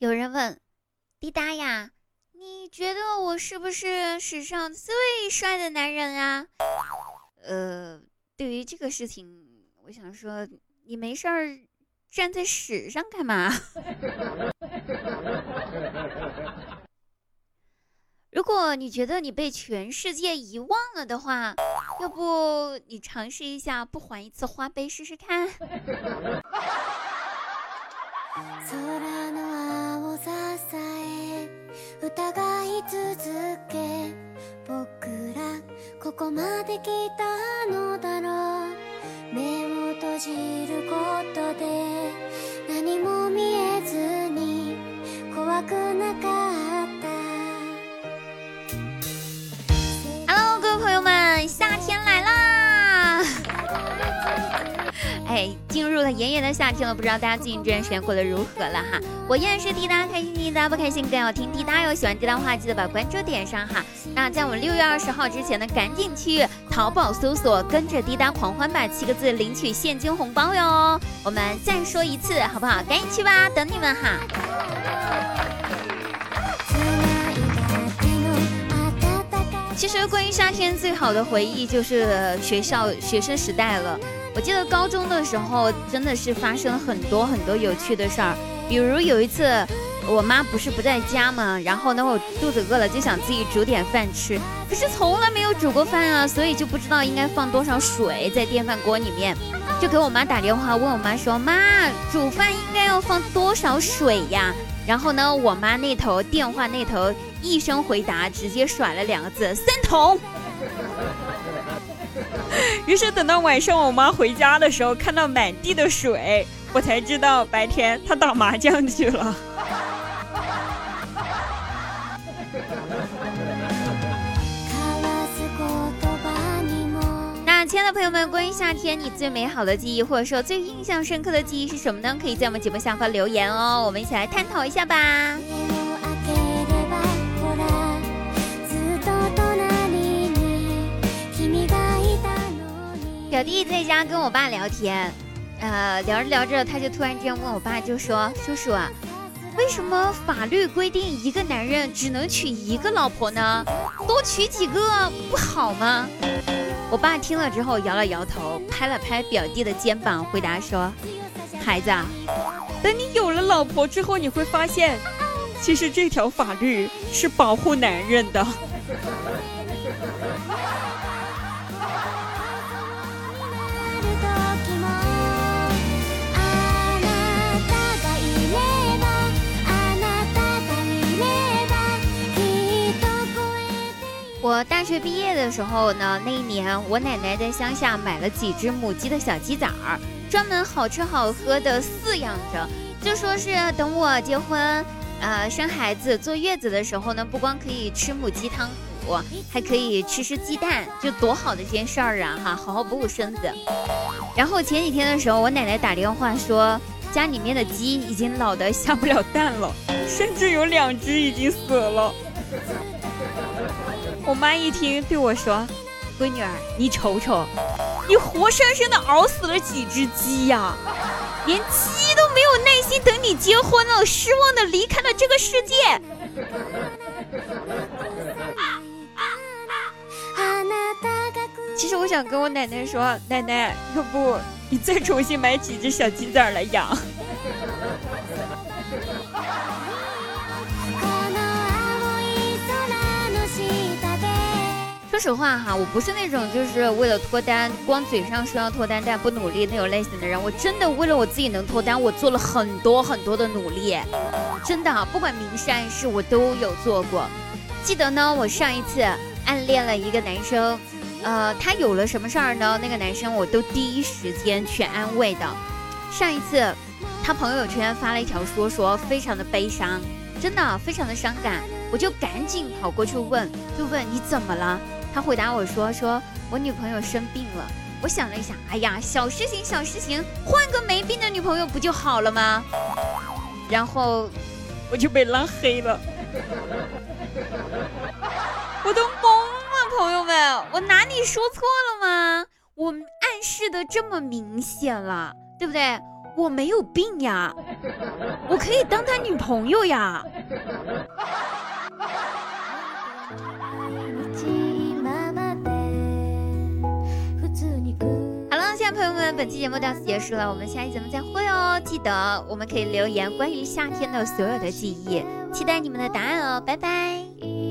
有人问滴答呀，你觉得我是不是史上最帅的男人啊？呃，对于这个事情，我想说，你没事儿站在屎上干嘛？如果你觉得你被全世界遗忘了的话，要不你尝试一下不还一次花呗试试看。疑い続け僕らここまで来たのだろう。目を閉じることで何も見えずに怖くなかった。哎，进入了炎炎的夏天了，不知道大家最近这段时间过得如何了哈？我依然是滴答，开心滴答，不开心更要听滴答哟。喜欢滴答的话，记得把关注点上哈。那在我们六月二十号之前呢，赶紧去淘宝搜索“跟着滴答狂欢吧”七个字，领取现金红包哟。我们再说一次，好不好？赶紧去吧，等你们哈。其实关于夏天最好的回忆就是学校学生时代了。我记得高中的时候真的是发生很多很多有趣的事儿，比如有一次我妈不是不在家嘛，然后呢我肚子饿了就想自己煮点饭吃，可是从来没有煮过饭啊，所以就不知道应该放多少水在电饭锅里面，就给我妈打电话问我妈说妈煮饭应该要放多少水呀？然后呢我妈那头电话那头。一声回答，直接甩了两个字：三桶。于是等到晚上我妈回家的时候，看到满地的水，我才知道白天她打麻将去了。那亲爱的朋友们，关于夏天，你最美好的记忆，或者说最印象深刻的记忆是什么呢？可以在我们节目下方留言哦，我们一起来探讨一下吧。表弟在家跟我爸聊天，呃，聊着聊着，他就突然之间问我爸，就说：“叔叔啊，为什么法律规定一个男人只能娶一个老婆呢？多娶几个不好吗？”我爸听了之后摇了摇头，拍了拍表弟的肩膀，回答说：“孩子，等你有了老婆之后，你会发现，其实这条法律是保护男人的。”大学毕业的时候呢，那一年我奶奶在乡下买了几只母鸡的小鸡崽儿，专门好吃好喝的饲养着，就说是等我结婚，呃，生孩子坐月子的时候呢，不光可以吃母鸡汤骨，还可以吃吃鸡蛋，就多好的一件事儿啊！哈，好好补补身子。然后前几天的时候，我奶奶打电话说，家里面的鸡已经老得下不了蛋了，甚至有两只已经死了。我妈一听，对我说：“闺女儿，你瞅瞅，你活生生的熬死了几只鸡呀！连鸡都没有耐心等你结婚了，失望的离开了这个世界。”其实我想跟我奶奶说，奶奶，要不你再重新买几只小鸡仔来养。实话哈，我不是那种就是为了脱单，光嘴上说要脱单但不努力那种类型的人。我真的为了我自己能脱单，我做了很多很多的努力，真的，不管明示暗示我都有做过。记得呢，我上一次暗恋了一个男生，呃，他有了什么事儿呢？那个男生我都第一时间去安慰的。上一次，他朋友圈发了一条说说，非常的悲伤，真的非常的伤感，我就赶紧跑过去问，就问你怎么了？他回答我说：“说我女朋友生病了。”我想了一下，哎呀，小事情，小事情，换个没病的女朋友不就好了吗？然后我就被拉黑了，我都懵了，朋友们，我哪里说错了吗？我暗示的这么明显了，对不对？我没有病呀，我可以当他女朋友呀。本期节目到此结束了，我们下期节目再会哦！记得我们可以留言关于夏天的所有的记忆，期待你们的答案哦，拜拜。